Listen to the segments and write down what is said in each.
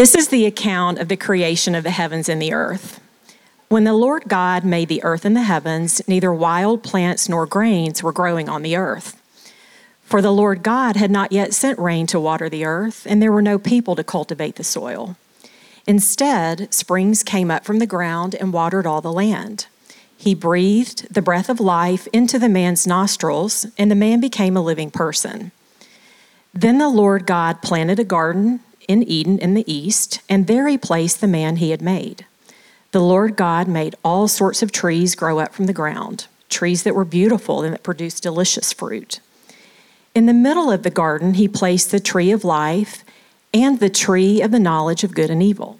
This is the account of the creation of the heavens and the earth. When the Lord God made the earth and the heavens, neither wild plants nor grains were growing on the earth. For the Lord God had not yet sent rain to water the earth, and there were no people to cultivate the soil. Instead, springs came up from the ground and watered all the land. He breathed the breath of life into the man's nostrils, and the man became a living person. Then the Lord God planted a garden in Eden in the east, and there he placed the man he had made. The Lord God made all sorts of trees grow up from the ground, trees that were beautiful and that produced delicious fruit. In the middle of the garden, he placed the tree of life and the tree of the knowledge of good and evil.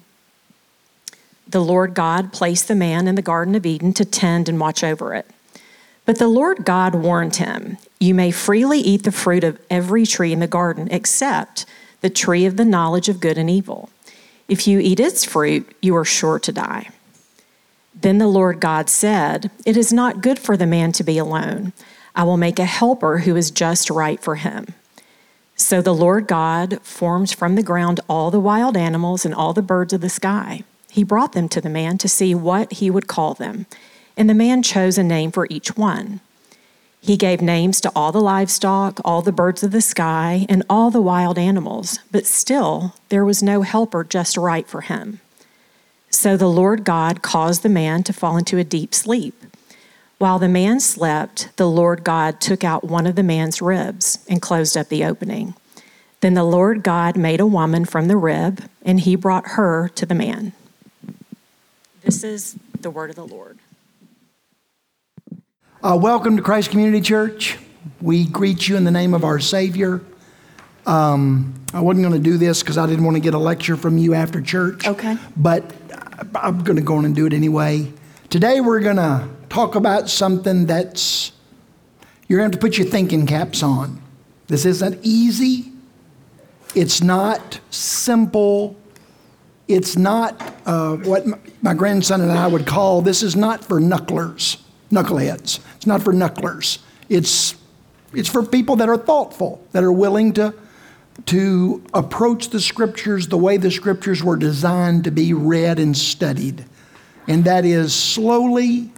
The Lord God placed the man in the Garden of Eden to tend and watch over it. But the Lord God warned him, You may freely eat the fruit of every tree in the garden, except the tree of the knowledge of good and evil. If you eat its fruit, you are sure to die. Then the Lord God said, It is not good for the man to be alone. I will make a helper who is just right for him. So the Lord God formed from the ground all the wild animals and all the birds of the sky. He brought them to the man to see what he would call them, and the man chose a name for each one. He gave names to all the livestock, all the birds of the sky, and all the wild animals, but still there was no helper just right for him. So the Lord God caused the man to fall into a deep sleep. While the man slept, the Lord God took out one of the man's ribs and closed up the opening. Then the Lord God made a woman from the rib, and he brought her to the man. This is the word of the Lord. Uh, welcome to Christ Community Church. We greet you in the name of our Savior. Um, I wasn't going to do this because I didn't want to get a lecture from you after church. Okay. But I'm going to go on and do it anyway. Today we're going to talk about something that's, you're going to have to put your thinking caps on. This isn't easy, it's not simple. It's not uh, what my grandson and I would call this is not for knucklers, knuckleheads. It's not for knucklers. It's, it's for people that are thoughtful, that are willing to, to approach the scriptures the way the scriptures were designed to be read and studied. And that is slowly,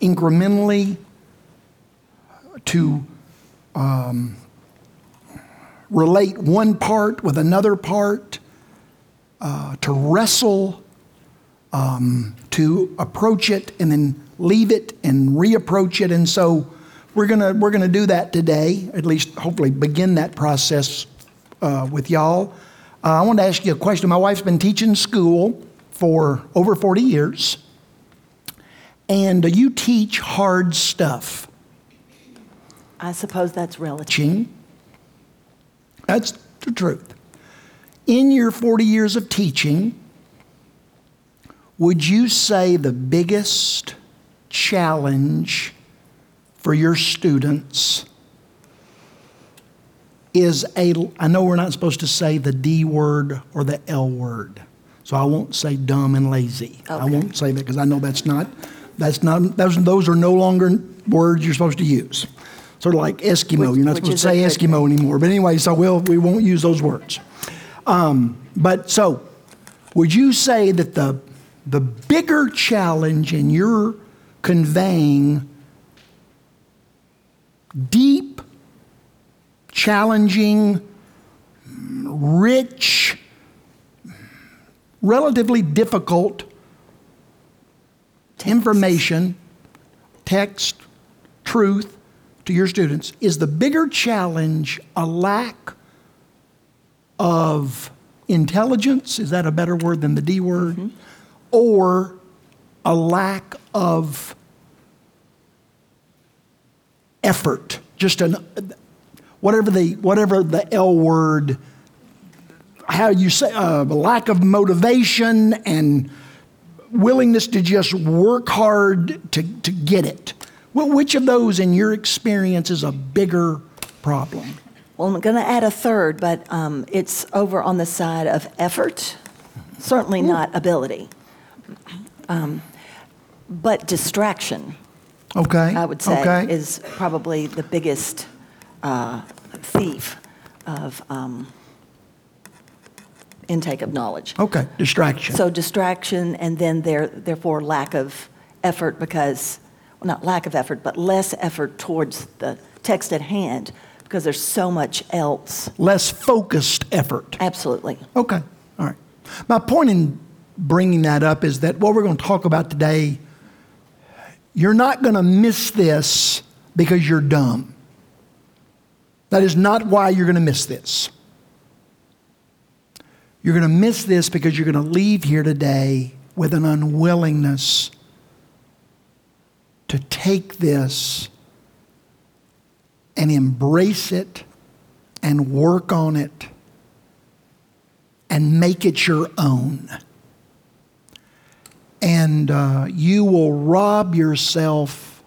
incrementally, to um, relate one part with another part, uh, to wrestle, um, to approach it and then leave it and reapproach it. And so we're gonna we're gonna do that today. At least hopefully begin that process uh, with y'all. Uh, I want to ask you a question. My wife's been teaching school for over 40 years, and you teach hard stuff. I suppose that's relative. Teaching. That's the truth. In your 40 years of teaching, would you say the biggest challenge for your students is a, I know we're not supposed to say the D word or the L word, so I won't say dumb and lazy. I won't say that because I know that's not, that's not, those, those are no longer words you're supposed to use. Sort of like Eskimo, Which- you're not supposed to say Eskimo anymore. But anyway, so we'll, we won't use those words. Um, but so, would you say that the, the bigger challenge in your conveying deep, challenging, rich, relatively difficult information, text, truth to your students is the bigger challenge a lack of intelligence? Is that a better word than the D word? Mm-hmm. Or a lack of effort? Just an whatever the whatever the L word, how you say uh, lack of motivation and willingness to just work hard to, to get it. Wh- Which of those, in your experience, is a bigger problem? Well, I'm going to add a third, but um, it's over on the side of effort, certainly not ability, um, but distraction. Okay. I would say Okay. is probably the biggest uh, thief of um, intake of knowledge. Okay, distraction. So distraction and then there, therefore lack of effort because, well, not lack of effort, but less effort towards the text at hand because there's so much else. Less focused effort. Absolutely. Okay, all right. My point in bringing that up is that what we're going to talk about today, you're not going to miss this because you're dumb. That is not why you're going to miss this. You're going to miss this because you're going to leave here today with an unwillingness to take this and embrace it and work on it and make it your own. And uh, you will rob yourself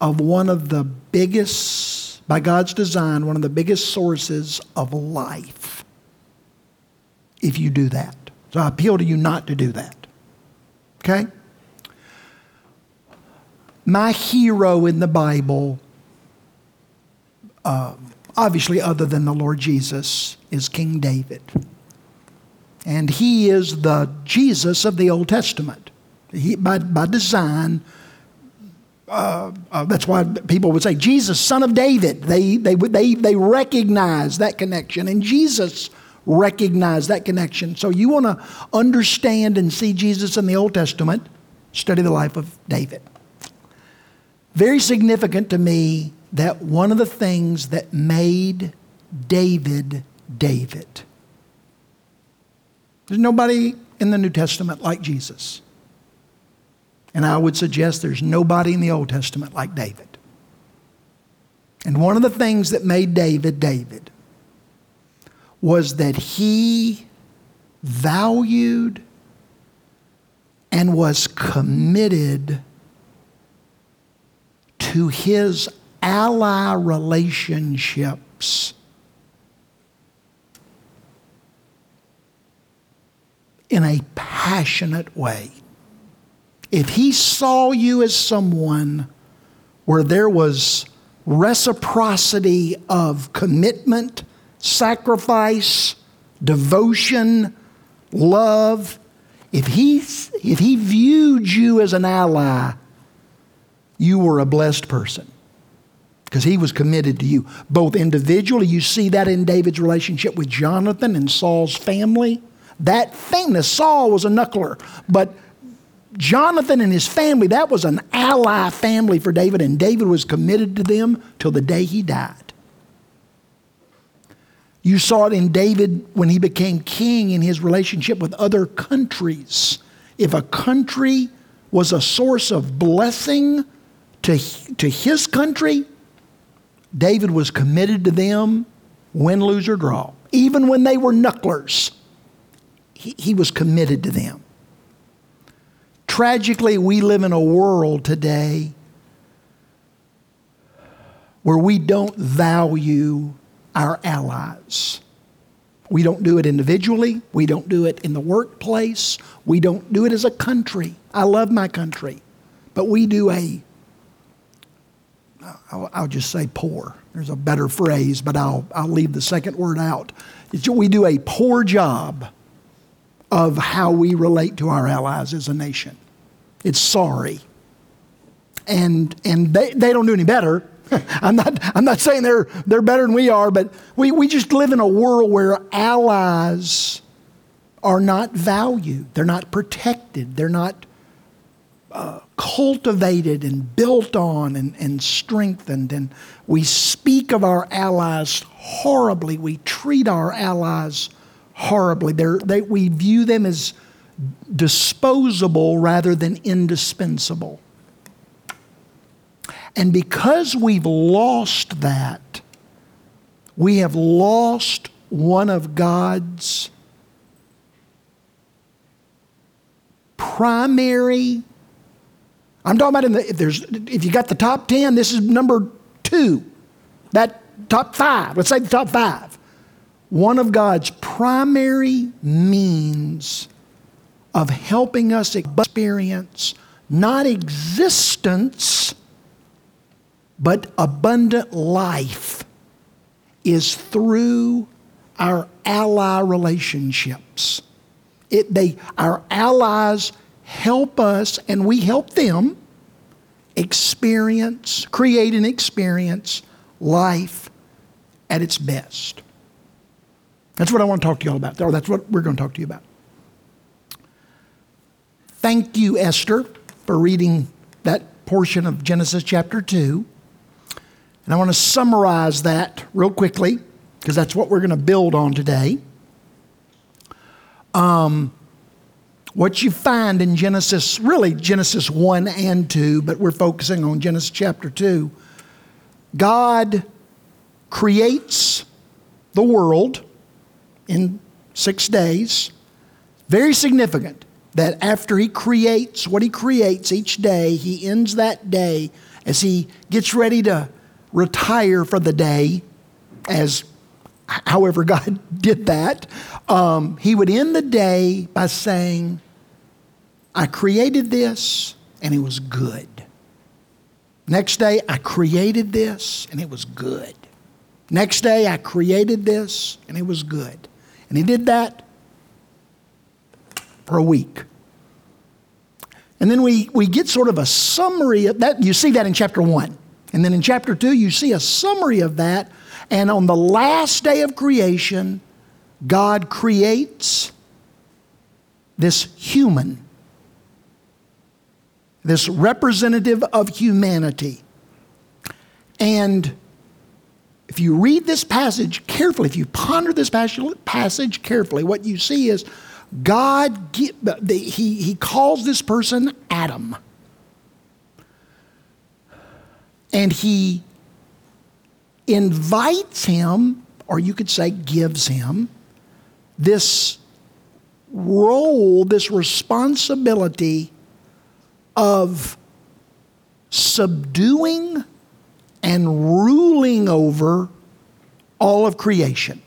of one of the biggest, by God's design, one of the biggest sources of life if you do that. So I appeal to you not to do that. Okay? My hero in the Bible, uh, obviously other than the Lord Jesus, is King David. And he is the Jesus of the Old Testament. He, by, by design, uh, uh, that's why people would say, Jesus, son of David. They, they, they, they recognize that connection. And Jesus recognized that connection. So you want to understand and see Jesus in the Old Testament, study the life of David. Very significant to me that one of the things that made David David there's nobody in the New Testament like Jesus. And I would suggest there's nobody in the Old Testament like David. And one of the things that made David David was that he valued and was committed to his ally relationships in a passionate way. If he saw you as someone where there was reciprocity of commitment, sacrifice, devotion, love, if he, if he viewed you as an ally, you were a blessed person because he was committed to you. Both individually, you see that in David's relationship with Jonathan and Saul's family. That famous Saul was a knuckler, but Jonathan and his family, that was an ally family for David, and David was committed to them till the day he died. You saw it in David when he became king in his relationship with other countries. If a country was a source of blessing to, to his country, David was committed to them, win, lose, or draw, even when they were knucklers he, he was committed to them. Tragically, we live in a world today where we don't value our allies. We don't do it individually. We don't do it in the workplace. We don't do it as a country. I love my country. But we do a, I'll, I'll just say poor. There's a better phrase, but I'll, I'll leave the second word out. We do a poor job of how we relate to our allies as a nation. It's sorry. And, and they, they don't do any better. I'm not, I'm not saying they're, they're better than we are, but we, we just live in a world where allies are not valued, they're not protected, they're not uh, cultivated and built on and, and strengthened. And we speak of our allies horribly, we treat our allies horribly. They're, they, we view them as disposable rather than indispensable. And because we've lost that, we have lost one of God's primary. I'm talking about in the, if there's if you got the top ten, this is number two. That top five. Let's say the top five one of God's primary means of helping us experience not existence, but abundant life is through our ally relationships. It, they, our allies help us and we help them experience, create and experience life at its best. That's what I want to talk to you all about, or that's what we're going to talk to you about. Thank you, Esther, for reading that portion of Genesis chapter 2. And I want to summarize that real quickly because that's what we're going to build on today. Um, what you find in Genesis, really Genesis 1 and 2, but we're focusing on Genesis chapter 2. God creates the world in six days. Very significant that after he creates what he creates each day, he ends that day as he gets ready to retire for the day, as however God did that. Um, he would end the day by saying, I created this and it was good. Next day, I created this and it was good. Next day, I created this and it was good. And he did that for a week. And then we, we get sort of a summary of that. You see that in chapter one. And then in chapter two, you see a summary of that. And on the last day of creation, God creates this human, this representative of humanity. And if you read this passage carefully, if you ponder this passage carefully, what you see is God, he, he calls this person Adam. And he invites him, or you could say gives him, this role, this responsibility of subduing and ruling over all of creation.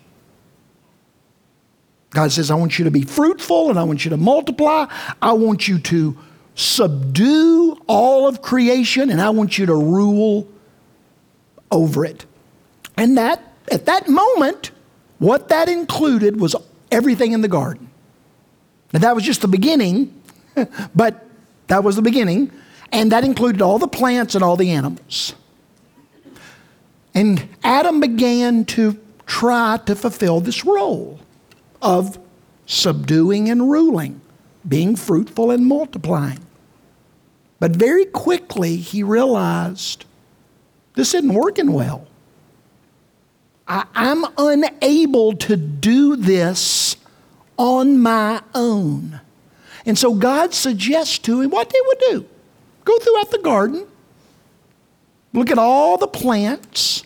God says, I want you to be fruitful and I want you to multiply. I want you to subdue all of creation and I want you to rule over it. And that, at that moment, what that included was everything in the garden. Now, that was just the beginning, but that was the beginning. And that included all the plants and all the animals. And Adam began to try to fulfill this role of subduing and ruling, being fruitful and multiplying. But very quickly he realized this isn't working well. I, am unable to do this on my own. And so God suggests to him what they would do go throughout the garden, look at all the plants,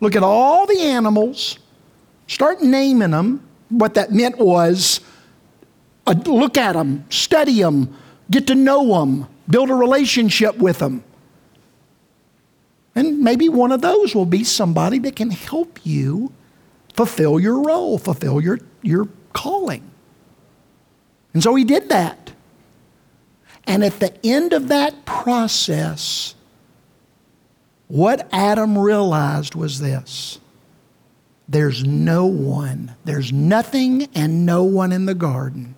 look at all the animals, start naming them, what that meant was uh, look at them, study them, get to know them, build a relationship with them. And maybe one of those will be somebody that can help you fulfill your role, fulfill your, your calling. And so he did that. And at the end of that process, what Adam realized was this there's no one, there's nothing and no one in the garden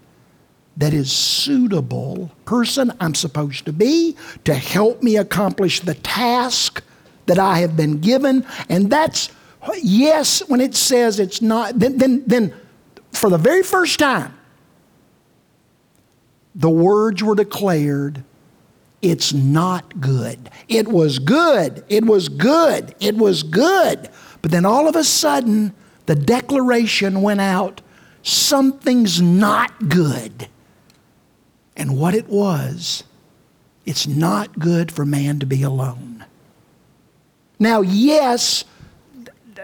that is suitable person I'm supposed to be to help me accomplish the task that I have been given. And that's, yes, when it says it's not, then, then, then for the very first time, the words were declared it's not good. It was good. It was good. It was good. But then all of a sudden, the declaration went out something's not good. And what it was, it's not good for man to be alone. Now, yes,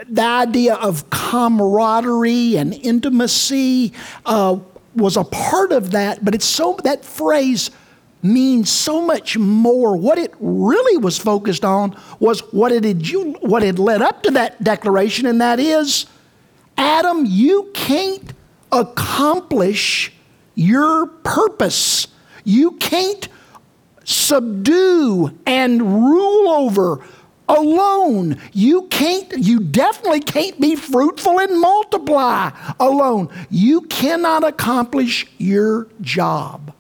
the idea of camaraderie and intimacy uh, was a part of that, but it's so that phrase means so much more. What it really was focused on was what it had, what had led up to that declaration, and that is Adam, you can't accomplish your purpose. You can't subdue and rule over alone. You can't, you definitely can't be fruitful and multiply alone. You cannot accomplish your job.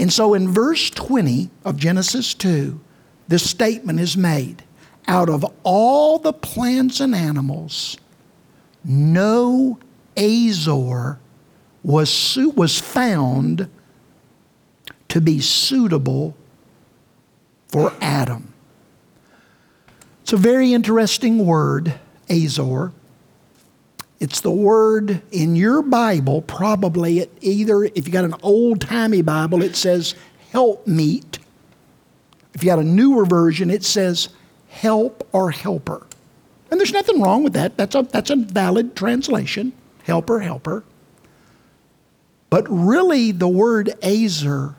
And so in verse 20 of Genesis 2, this statement is made out of all the plants and animals, no Azor was, was found to be suitable for Adam. It's a very interesting word, Azor. It's the word in your Bible, probably it either, if you got an old timey Bible, it says help meet. If you got a newer version, it says help or helper. And there's nothing wrong with that. That's a, that's a valid translation helper, helper. But really, the word Azor,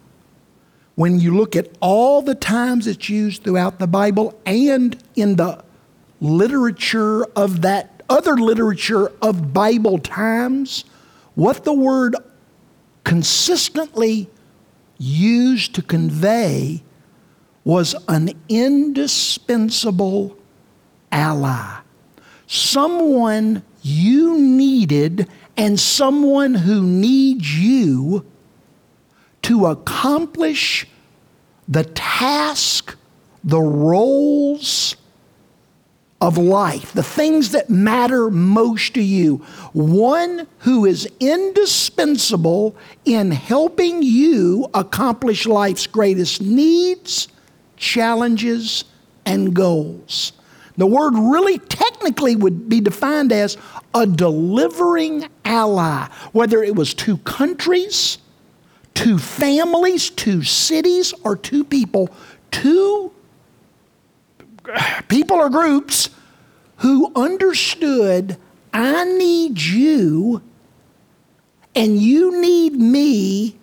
when you look at all the times it's used throughout the Bible and in the literature of that other literature of Bible times, what the word consistently used to convey was an indispensable ally. Someone you needed and someone who needs you to accomplish the task, the roles of life, the things that matter most to you. One who is indispensable in helping you accomplish life's greatest needs, challenges, and goals. The word really technically would be defined as a delivering ally, whether it was two countries, two families, two cities, or two people, two people or groups who understood I need you and you need me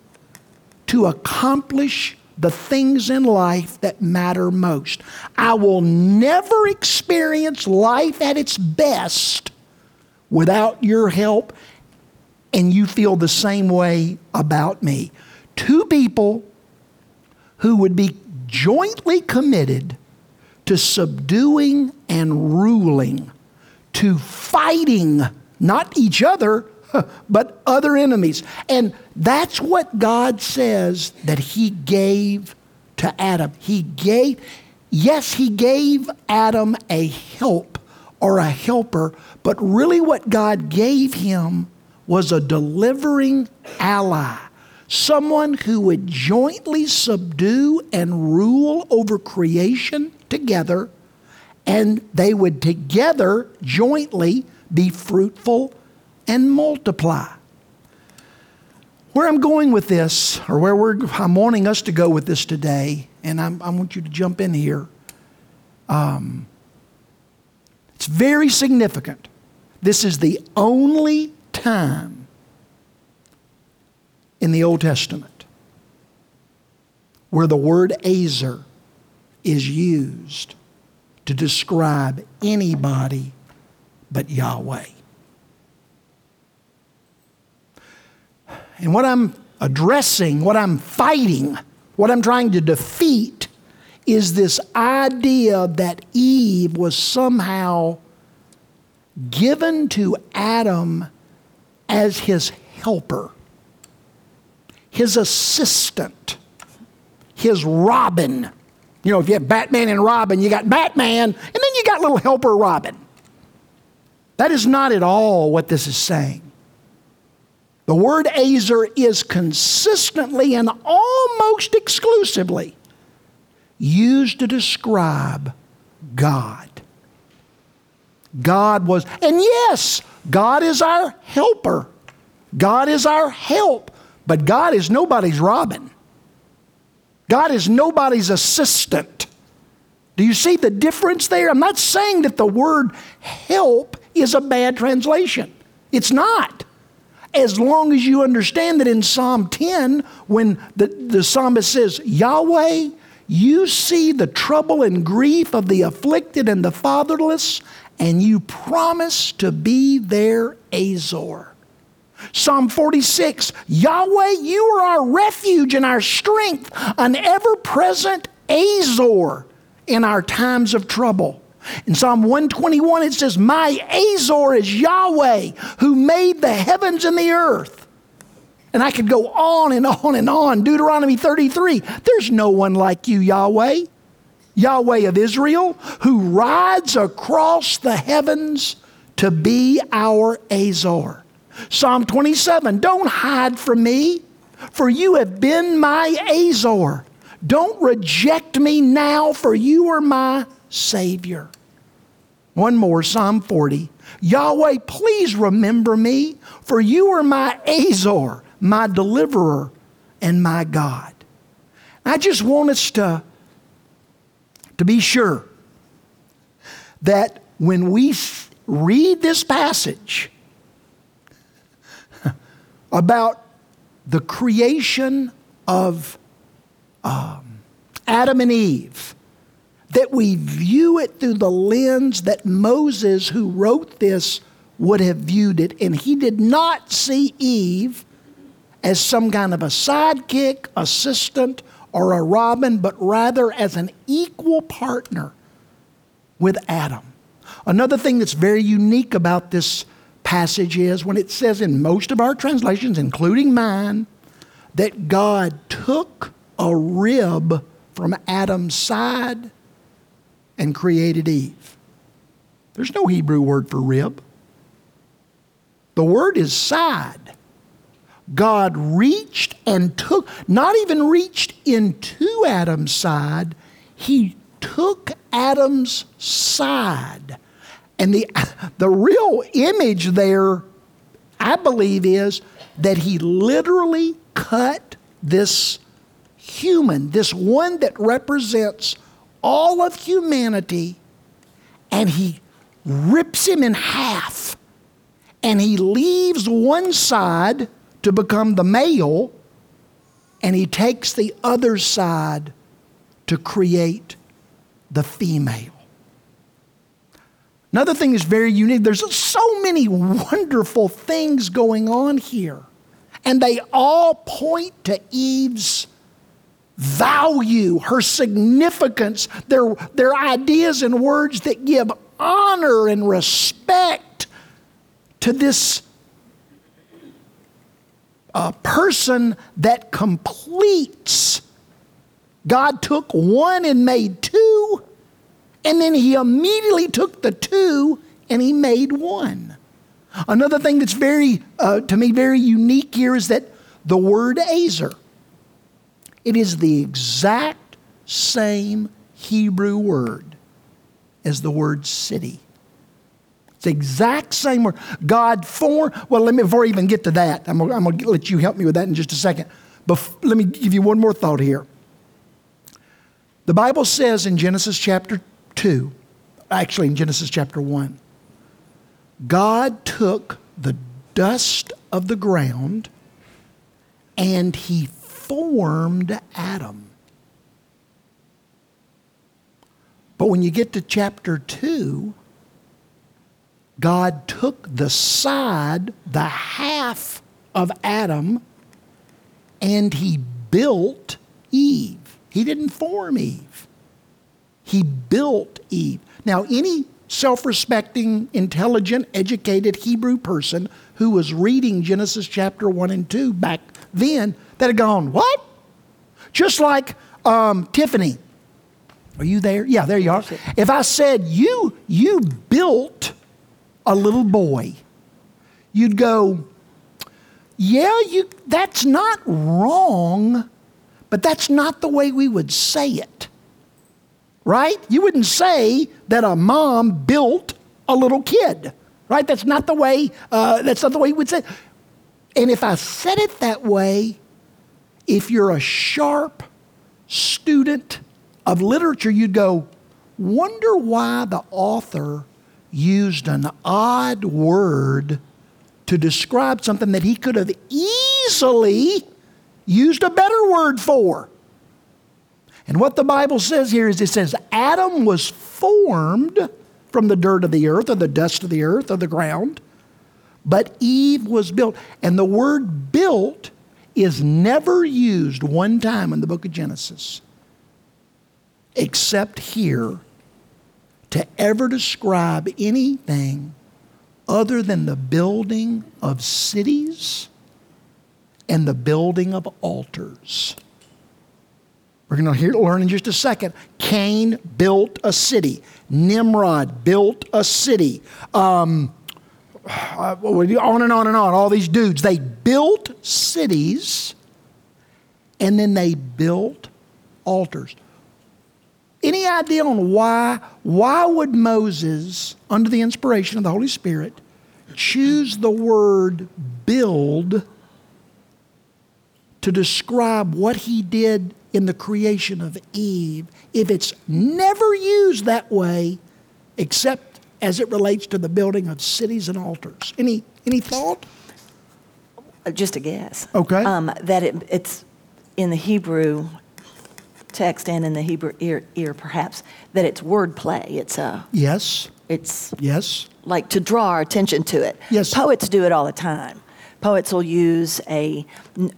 to accomplish the things in life that matter most. I will never experience life at its best without your help and you feel the same way about me. Two people who would be jointly committed to subduing and ruling, to fighting not each other, but other enemies. And that's what God says that He gave to Adam. He gave, yes, He gave Adam a help or a helper, but really what God gave him was a delivering ally, someone who would jointly subdue and rule over creation together, and they would together jointly be fruitful and multiply. Where I'm going with this, or where I'm wanting us to go with this today, and I'm, i want you to jump in here. Um, it's very significant. This is the only time in the Old Testament where the word Azor is used to describe anybody but Yahweh. And what I'm addressing, what I'm fighting, what I'm trying to defeat is this idea that Eve was somehow given to Adam as his helper, his assistant, his Robin. You know, if you have Batman and Robin, you got Batman, and then you got little helper Robin. That is not at all what this is saying. The word Azor is consistently and almost exclusively used to describe God. God was, and yes, God is our helper. God is our help, but God is nobody's Robin. God is nobody's assistant. Do you see the difference there? I'm not saying that the word help is a bad translation. It's not. As long as you understand that in Psalm 10, when the, the psalmist says, Yahweh, you see the trouble and grief of the afflicted and the fatherless, and you promise to be their Azor. Psalm 46 Yahweh, you are our refuge and our strength, an ever present Azor in our times of trouble. In Psalm 121, it says, My Azor is Yahweh who made the heavens and the earth. And I could go on and on and on. Deuteronomy 33, there's no one like you, Yahweh. Yahweh of Israel, who rides across the heavens to be our Azor. Psalm 27, don't hide from me, for you have been my Azor. Don't reject me now, for you are my Savior. One more, Psalm 40. Yahweh, please remember me, for you are my Azor, my deliverer, and my God. I just want us to, to be sure that when we read this passage about the creation of um, Adam and Eve, that we view it through the lens that Moses, who wrote this, would have viewed it. And he did not see Eve as some kind of a sidekick, assistant, or a Robin, but rather as an equal partner with Adam. Another thing that's very unique about this passage is when it says in most of our translations, including mine, that God took a rib from Adam's side and created Eve. There's no Hebrew word for rib. The word is side. God reached and took, not even reached into Adam's side, he took Adam's side. And the, the real image there, I believe, is that he literally cut this human, this one that represents all of humanity, and he rips him in half. And he leaves one side to become the male, and he takes the other side to create the female. Another thing is very unique. There's so many wonderful things going on here, and they all point to Eve's value, her significance. They're, they're ideas and words that give honor and respect to this uh, person that completes. God took one and made two, and then he immediately took the two and he made one. Another thing that's very, uh, to me, very unique here is that the word Azor it is the exact same Hebrew word as the word city. It's the exact same word. God formed, well, let me, before I even get to that, I'm going I'm to let you help me with that in just a second. But let me give you one more thought here. The Bible says in Genesis chapter 2, actually in Genesis chapter 1, God took the dust of the ground and he formed Adam. But when you get to chapter 2, God took the side, the half of Adam, and he built Eve. He didn't form Eve, he built Eve. Now, any self respecting, intelligent, educated Hebrew person who was reading Genesis chapter 1 and 2 back then that had gone, What? Just like um, Tiffany. Are you there? Yeah, there you are. If I said, You, you built a little boy, you'd go, Yeah, you, that's not wrong, but that's not the way we would say it. Right? You wouldn't say that a mom built a little kid. Right? That's not the way, uh, that's not the way you would say it. And if I said it that way, if you're a sharp student of literature, you'd go, wonder why the author used an odd word to describe something that he could have easily used a better word for. And what the Bible says here is it says Adam was formed from the dirt of the earth or the dust of the earth or the ground, but Eve was built. And the word built is never used one time in the book of Genesis. except here to ever describe anything other than the building of cities and the building of altars. We're going to hear, learn in just a second. Cain built a city. Nimrod built a city. Um, on and on and on. All these dudes. They built cities and then they built altars. Any idea on why? Why would Moses, under the inspiration of the Holy Spirit, choose the word build to describe what he did in the creation of Eve if it's never used that way except as it relates to the building of cities and altars? Any, any thought? Just a guess. Okay. Um, that it, it's in the Hebrew text and in the Hebrew ear, ear perhaps that it's wordplay. It's a Yes, it's yes. like to draw our attention to it. Yes. Poets do it all the time. Poets will use a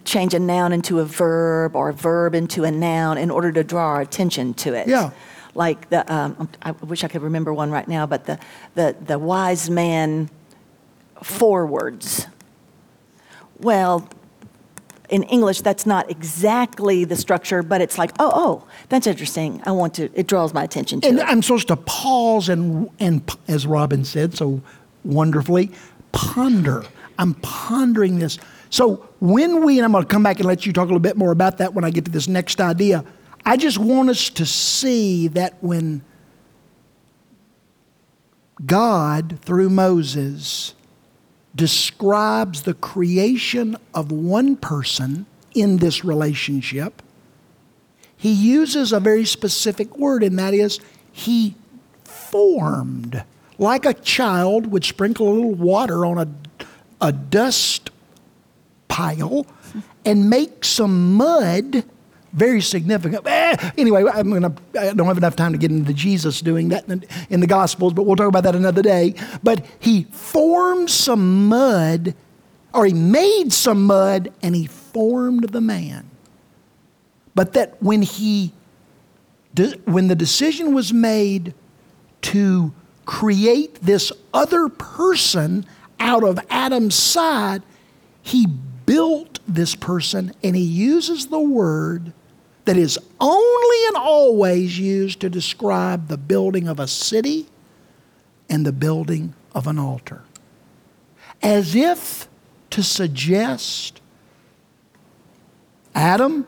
change a noun into a verb or a verb into a noun in order to draw our attention to it. Yeah. Like the um, I wish I could remember one right now, but the the the wise man forwards. Well, in English, that's not exactly the structure, but it's like, oh, oh, that's interesting. I want to. It draws my attention to And it. I'm supposed to pause and, and, as Robin said so wonderfully, ponder. I'm pondering this. So when we, and I'm going to come back and let you talk a little bit more about that when I get to this next idea. I just want us to see that when God, through Moses, describes the creation of one person in this relationship, he uses a very specific word, and that is, he formed. Like a child would sprinkle a little water on a, a dust pile and make some mud very significant. Eh, anyway, I'm gonna, I don't have enough time to get into Jesus doing that in, the Gospels, but we'll talk about that another day. But he formed some mud, or he made some mud, and he formed the man. But that when he, when the decision was made to create this other person out of Adam's side, he built this person and he uses the word that is only and always used to describe the building of a city and the building of an altar. As if to suggest Adam,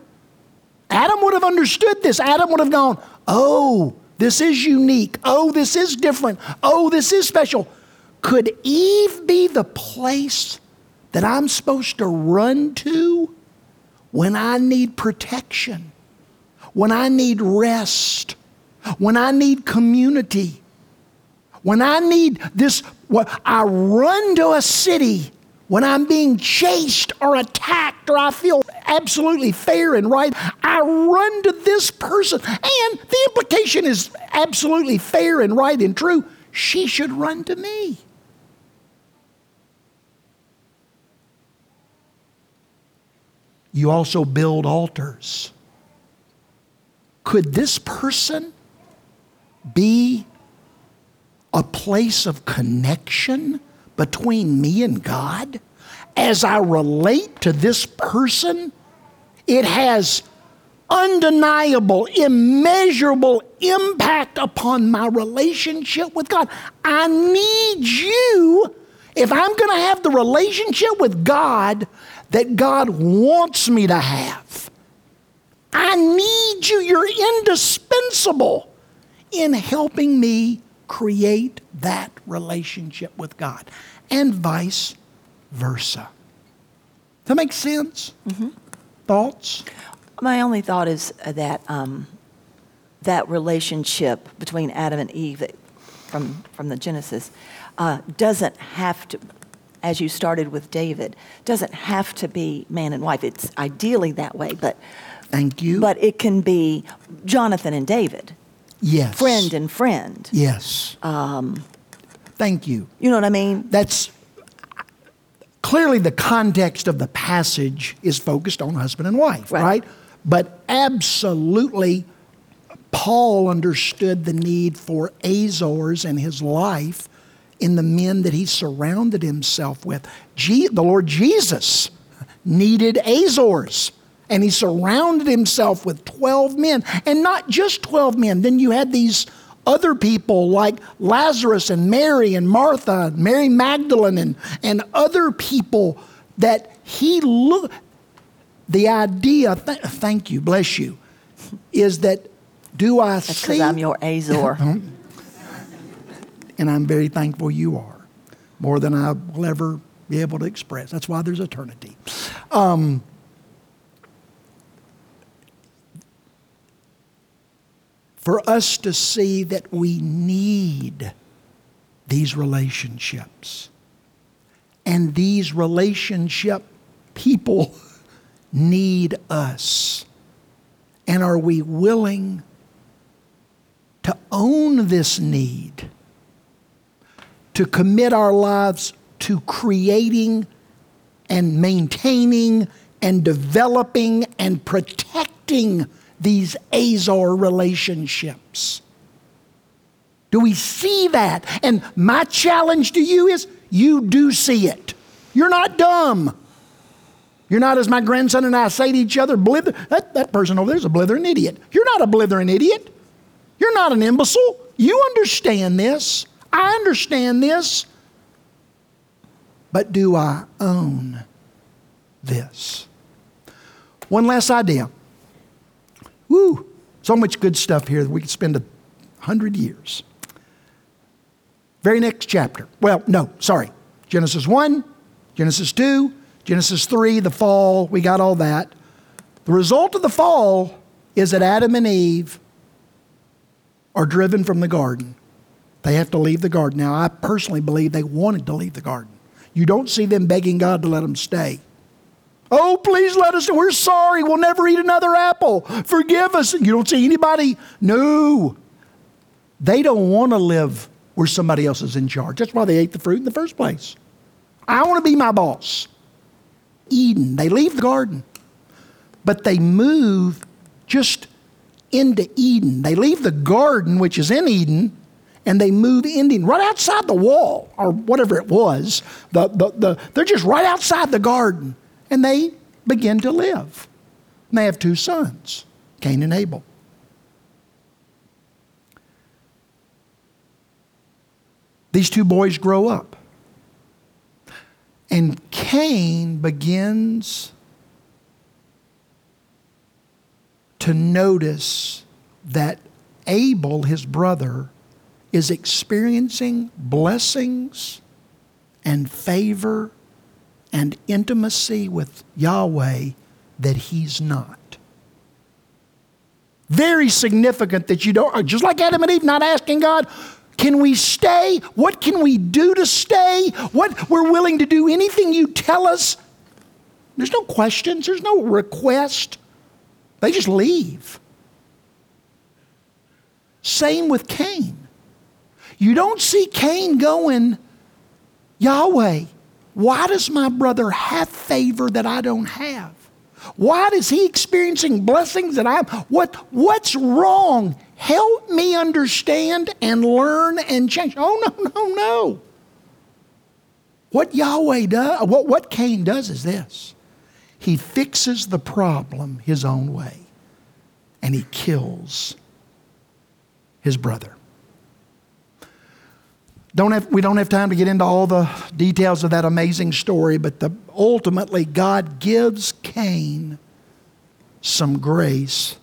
Adam would have understood this. Adam would have gone, oh, this is unique. Oh, this is different. Oh, this is special. Could Eve be the place that I'm supposed to run to when I need protection, when I need rest, when I need community, when I need this? I run to a city when I'm being chased or attacked or I feel absolutely fair and right, I run to this person. And the implication is absolutely fair and right and true. She should run to me. You also build altars. Could this person be a place of connection between me and God? As I relate to this person, it has undeniable, immeasurable impact upon my relationship with God. I need you if I'm going to have the relationship with God that God wants me to have. I need you. You're indispensable in helping me create that relationship with God, and vice versa. Does that make sense? Thoughts? My only thought is that um, that relationship between Adam and Eve from, from the Genesis uh, doesn't have to, as you started with David, doesn't have to be man and wife. It's ideally that way, but, Thank you. but it can be Jonathan and David, yes. friend and friend. Yes. Um, Thank you. You know what I mean? That's clearly the context of the passage is focused on husband and wife, Right. right? But absolutely, Paul understood the need for Azors in his life in the men that he surrounded himself with. Je- the Lord Jesus needed Azors. And he surrounded himself with 12 men. And not just 12 men. Then you had these other people like Lazarus and Mary and Martha, and Mary Magdalene, and, and other people that he looked. The idea, th- thank you, bless you, is that do I That's see? because I'm your Azor. and I'm very thankful you are, more than I will ever be able to express. That's why there's eternity. Um, for us to see that we need these relationships. And these relationship people need us. And are we willing to own this need? To commit our lives to creating and maintaining and developing and protecting these Azor relationships. Do we see that? And my challenge to you is you do see it. You're not dumb. You're not, as my grandson and I say to each other, blither. That, that person over there's a blithering idiot. You're not a blithering idiot. You're not an imbecile. You understand this. I understand this. But do I own this? One last idea. Woo! So much good stuff here that we could spend a hundred years. Very next chapter. Well, no, sorry. Genesis 1, Genesis 2, Genesis 3, the fall, we got all that. The result of the fall is that Adam and Eve are driven from the garden. They have to leave the garden. Now, I personally believe they wanted to leave the garden. You don't see them begging God to let them stay. Oh, please let us, we're sorry, we'll never eat another apple. Forgive us. You don't see anybody? No. They don't want to live where somebody else is in charge. That's why they ate the fruit in the first place. I want to be my boss. Eden, they leave the garden, but they move just into Eden. They leave the garden, which is in Eden, and they move Eden, right outside the wall, or whatever it was. The, the, the, they're just right outside the garden, and they begin to live. And they have two sons, Cain and Abel. These two boys grow up. And Cain begins to notice that Abel, his brother, is experiencing blessings and favor and intimacy with Yahweh that he's not. Very significant that you don't, just like Adam and Eve not asking God, can we stay? What can we do to stay? What we're willing to do anything you tell us. There's no questions, there's no request. They just leave. Same with Cain. You don't see Cain going, Yahweh, why does my brother have favor that I don't have? Why is he experiencing blessings that I'm what what's wrong? Help me understand and learn and change. Oh no, no, no. What Yahweh does, what, what Cain does is this. He fixes the problem his own way and he kills his brother. Don't have, we don't have time to get into all the details of that amazing story, but the, ultimately, God gives Cain some grace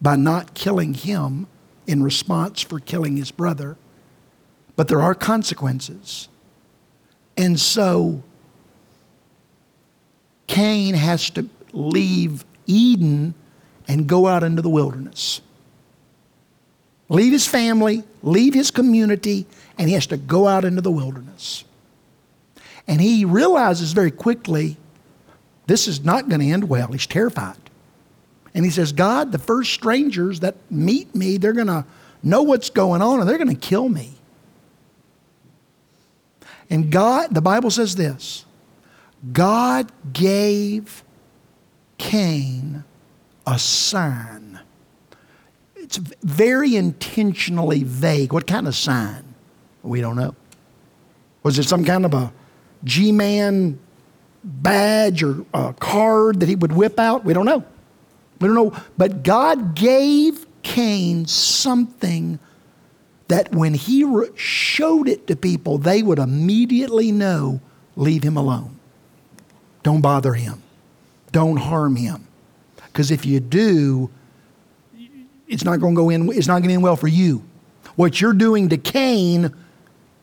by not killing him in response for killing his brother. But there are consequences. And so, Cain has to leave Eden and go out into the wilderness. Leave his family, leave his community, and he has to go out into the wilderness. And he realizes very quickly this is not going to end well. He's terrified. And he says, God, the first strangers that meet me, they're going to know what's going on and they're going to kill me. And God, the Bible says this God gave Cain a sign. it's very intentionally vague. What kind of sign? We don't know. Was it some kind of a G Man badge or a card that he would whip out? We don't know. We don't know. But God gave Cain something that when he showed it to people, they would immediately know leave him alone. Don't bother him. Don't harm him. Because if you do, it's not going to go in, it's not going to end well for you. What you're doing to Cain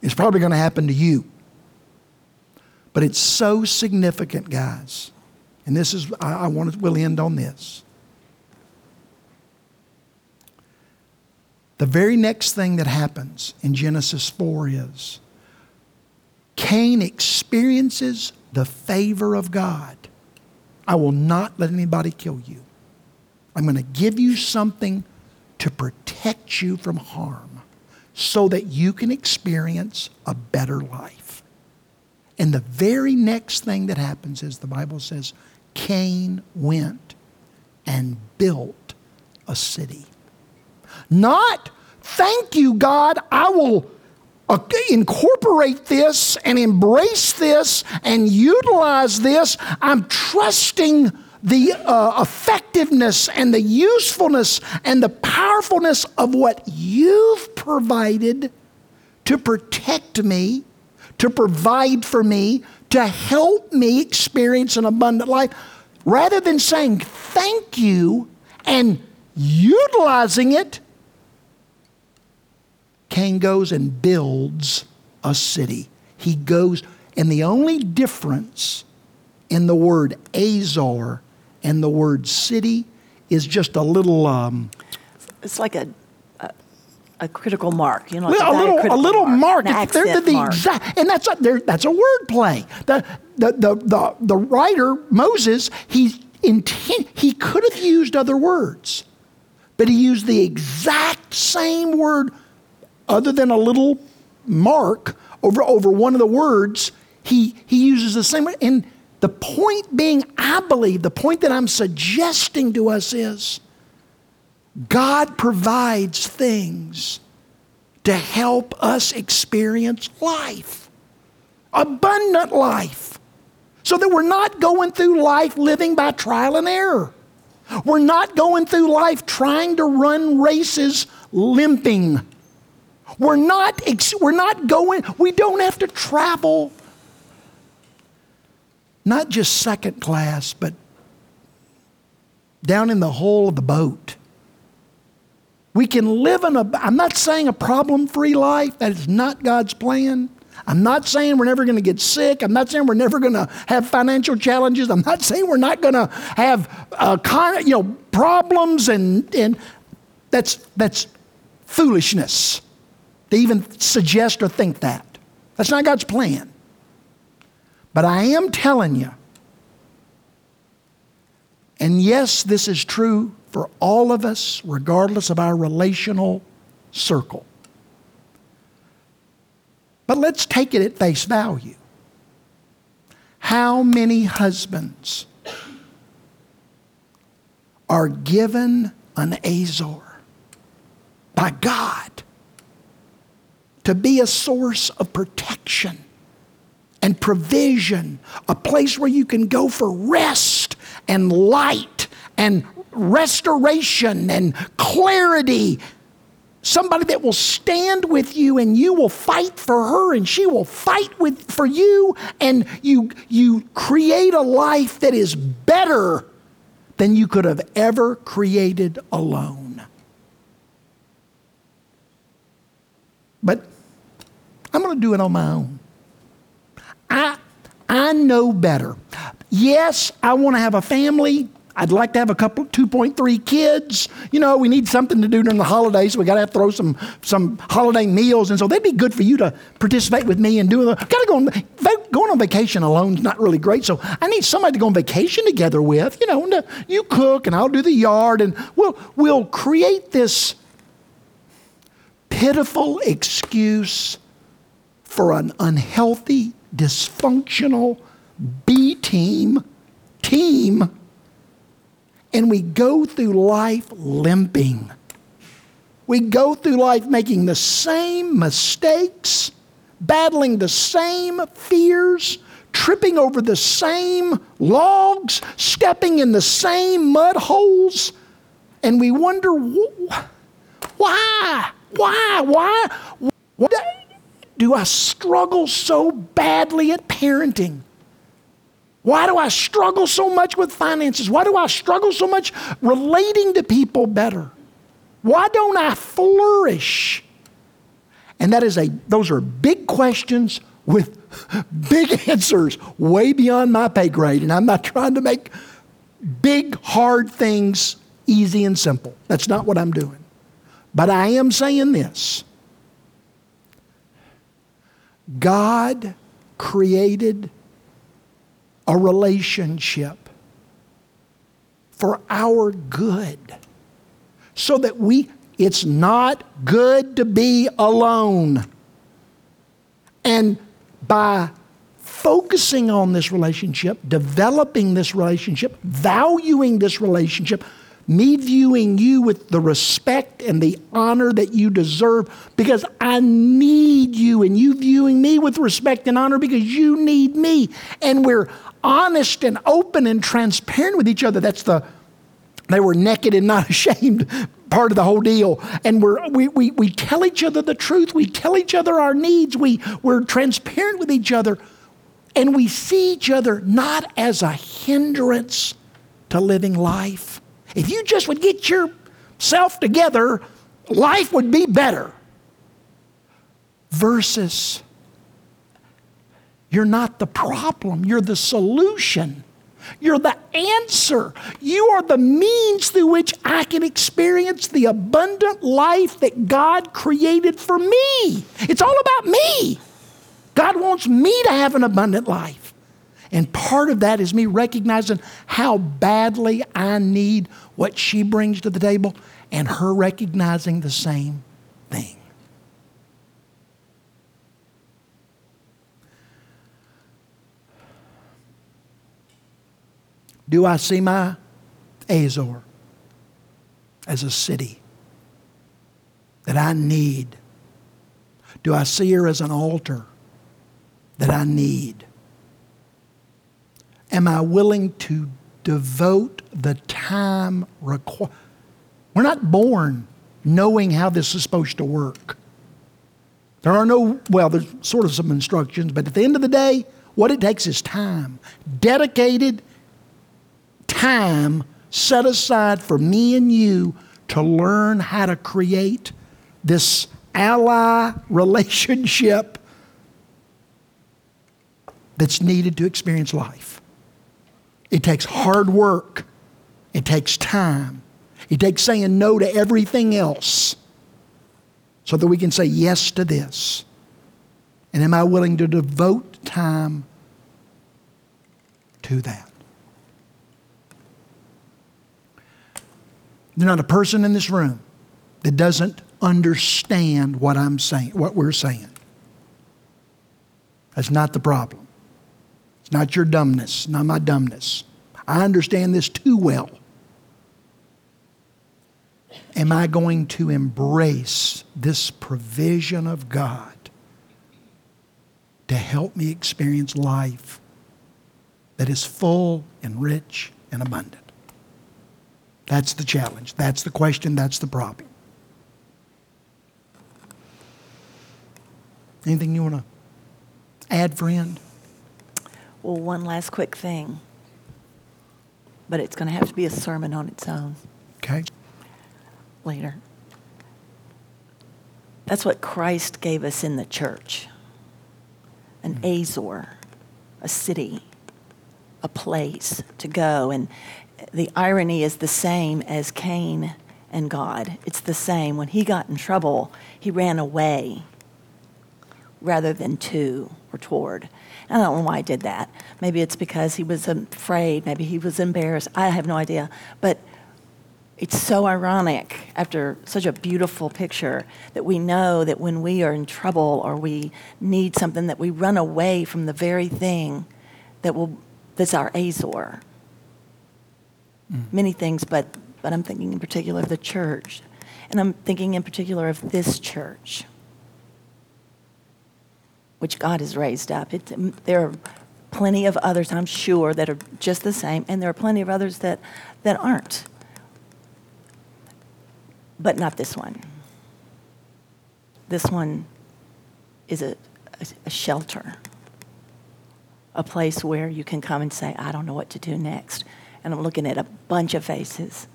is probably going to happen to you. But it's so significant, guys. And this is, I, I want to, we'll end on this. The very next thing that happens in Genesis 4 is Cain experiences the favor of God. I will not let anybody kill you. I'm going to give you something to protect you from harm so that you can experience a better life. And the very next thing that happens is the Bible says Cain went and built a city. Not, thank you, God, I will uh, incorporate this and embrace this and utilize this. I'm trusting the uh, effectiveness and the usefulness and the powerfulness of what you've provided to protect me, to provide for me, to help me experience an abundant life, rather than saying thank you and utilizing it Cain goes and builds a city. He goes, and the only difference in the word Azor and the word city is just a little. Um, it's like a, a, a critical mark, you know. Like a, little, a little mark. mark. They're the, mark. exact, and that's a, that's a word play. The, the, the, the, the writer, Moses, he, intent, he could have used other words, but he used the exact same word other than a little mark over, over one of the words, he, he uses the same. And the point being, I believe, the point that I'm suggesting to us is God provides things to help us experience life, abundant life, so that we're not going through life living by trial and error. We're not going through life trying to run races limping. We're not, we're not going, we don't have to travel, not just second class, but down in the hole of the boat. We can live in a, I'm not saying a problem free life, that is not God's plan. I'm not saying we're never going to get sick. I'm not saying we're never going to have financial challenges. I'm not saying we're not going to have uh, of, you know, problems and, and that's, that's foolishness to even suggest or think that. That's not God's plan. But I am telling you, and yes, this is true for all of us, regardless of our relational circle. But let's take it at face value. How many husbands are given an Azor by God to be a source of protection and provision, a place where you can go for rest and light and restoration and clarity. Somebody that will stand with you and you will fight for her and she will fight with for you and you you create a life that is better than you could have ever created alone. But I'm going to do it on my own. I, I know better. Yes, I want to have a family. I'd like to have a couple, 2.3 kids. You know, we need something to do during the holidays. So we got to throw some, some holiday meals. And so they'd be good for you to participate with me and do got to go on, going on vacation alone is not really great. So I need somebody to go on vacation together with. You know, uh, you cook and I'll do the yard and we'll, we'll create this pitiful excuse for an unhealthy, dysfunctional B team team, and we go through life limping. We go through life making the same mistakes, battling the same fears, tripping over the same logs, stepping in the same mud holes, and we wonder why? Why? Why? Why do I struggle so badly at parenting? Why do I struggle so much with finances? Why do I struggle so much relating to people better? Why don't I flourish? And that is a those are big questions with big answers way beyond my pay grade. And I'm not trying to make big, hard things easy and simple. That's not what I'm doing. But I am saying this God created a relationship for our good so that we, it's not good to be alone. And by focusing on this relationship, developing this relationship, valuing this relationship, me viewing you with the respect and the honor that you deserve because I need you, and you viewing me with respect and honor because you need me. And we're honest and open and transparent with each other. That's the they were naked and not ashamed part of the whole deal. And we're, we, we, we tell each other the truth. We tell each other our needs. We, we're transparent with each other. And we see each other not as a hindrance to living life. If you just would get yourself together, life would be better. Versus, you're not the problem, you're the solution. You're the answer. You are the means through which I can experience the abundant life that God created for me. It's all about me. God wants me to have an abundant life. And part of that is me recognizing how badly I need what she brings to the table and her recognizing the same thing. Do I see my Azor as a city that I need? Do I see her as an altar that I need? Am I willing to devote the time required? We're not born knowing how this is supposed to work. There are no, well, there's sort of some instructions, but at the end of the day, what it takes is time. Dedicated time set aside for me and you to learn how to create this ally relationship that's needed to experience life. It takes hard work, it takes time, it takes saying no to everything else so that we can say yes to this. And am I willing to devote time to that? There's not a person in this room that doesn't understand what I'm saying, what we're saying. That's not the problem. Not your dumbness, not my dumbness. I understand this too well. Am I going to embrace this provision of God to help me experience life that is full and rich and abundant? That's the challenge. That's the question. That's the problem. Anything you want to add, friend? Well, one last quick thing, but it's going to have to be a sermon on its own Okay. later. That's what Christ gave us in the church an hmm. Azor, a city, a place to go. And the irony is the same as Cain and God. It's the same. When he got in trouble, he ran away rather than to or toward. I don't know why I did that. Maybe it's because he was afraid. Maybe he was embarrassed. I have no idea. But it's so ironic after such a beautiful picture that we know that when we are in trouble or we need something that we run away from the very thing that will that's our azor Mm. many things but but i'm thinking in particular of the church And I'm thinking in particular of this church, which God has raised up. It, um, there are plenty of others, I'm sure, that are just the same, and there are plenty of others that, that aren't. But not this one. This one is a, a, a shelter, a place where you can come and say, I don't know what to do next. And I'm looking at a bunch of faces,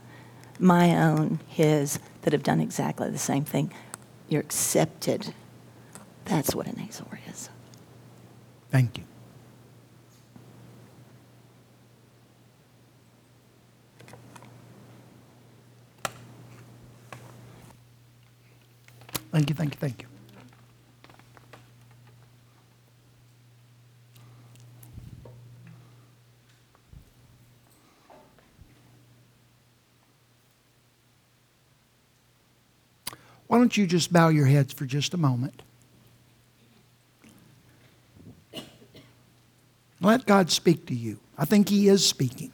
my own, his, that have done exactly the same thing. You're accepted. That's what an Azor is. Thank you. Thank you, thank you, thank you. Why don't you just bow your heads for just a moment? Let God speak to you. I think He is speaking.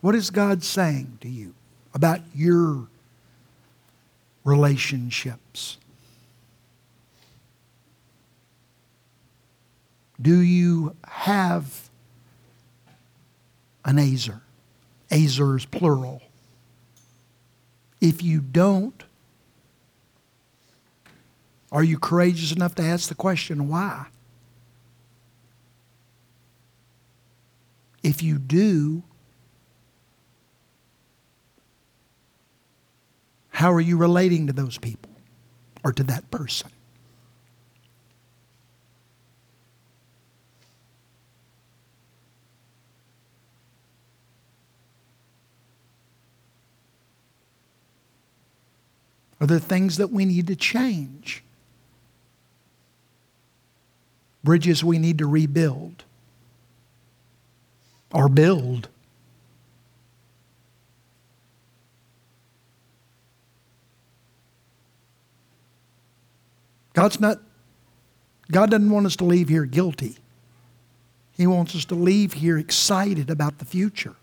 What is God saying to you about your relationships? Do you have an Azor? Azors plural. If you don't, are you courageous enough to ask the question, why? If you do, how are you relating to those people or to that person? Are there things that we need to change? Bridges we need to rebuild or build? God's not, God doesn't want us to leave here guilty. He wants us to leave here excited about the future.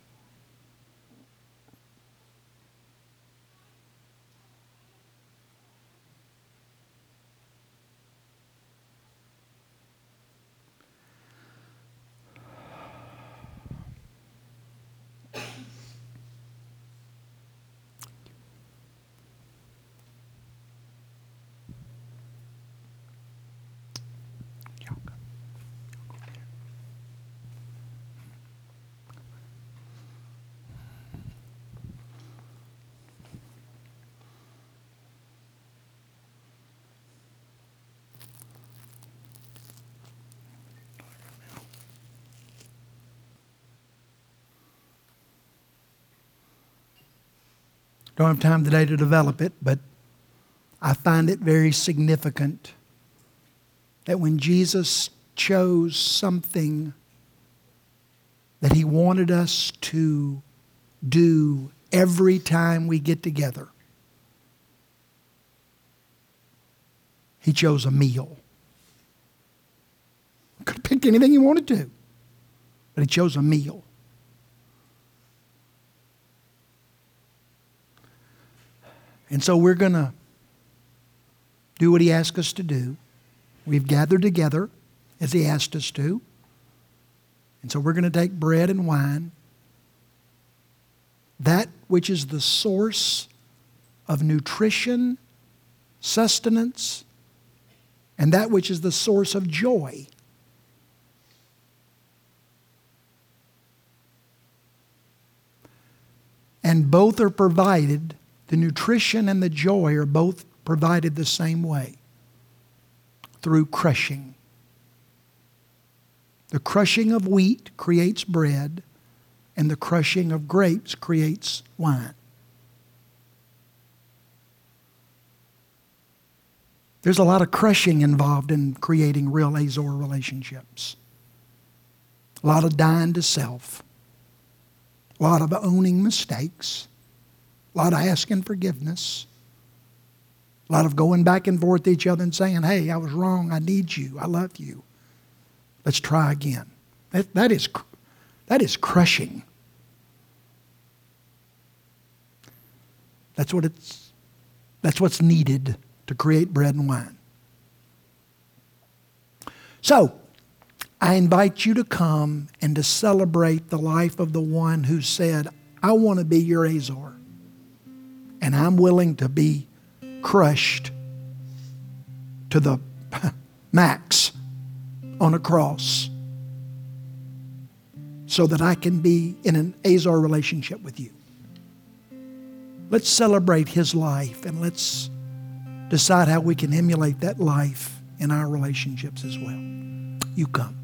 Don't have time today to develop it, but I find it very significant that when Jesus chose something that he wanted us to do every time we get together, he chose a meal. Could picked anything he wanted to, but he chose a meal. And so we're going to do what he asked us to do. We've gathered together as he asked us to. And so we're going to take bread and wine, that which is the source of nutrition, sustenance, and that which is the source of joy. And both are provided the nutrition and the joy are both provided the same way through crushing. The crushing of wheat creates bread, and the crushing of grapes creates wine. There's a lot of crushing involved in creating real Azor relationships. A lot of dying to self. A lot of owning mistakes a lot of asking forgiveness, a lot of going back and forth to each other and saying, hey, I was wrong. I need you. I love you. Let's try again. That, that, is, that is crushing. That's what it's that's what's needed to create bread and wine. So, I invite you to come and to celebrate the life of the one who said, I want to be your Azor. And I'm willing to be crushed to the max on a cross so that I can be in an Azor relationship with you. Let's celebrate his life and let's decide how we can emulate that life in our relationships as well. You come.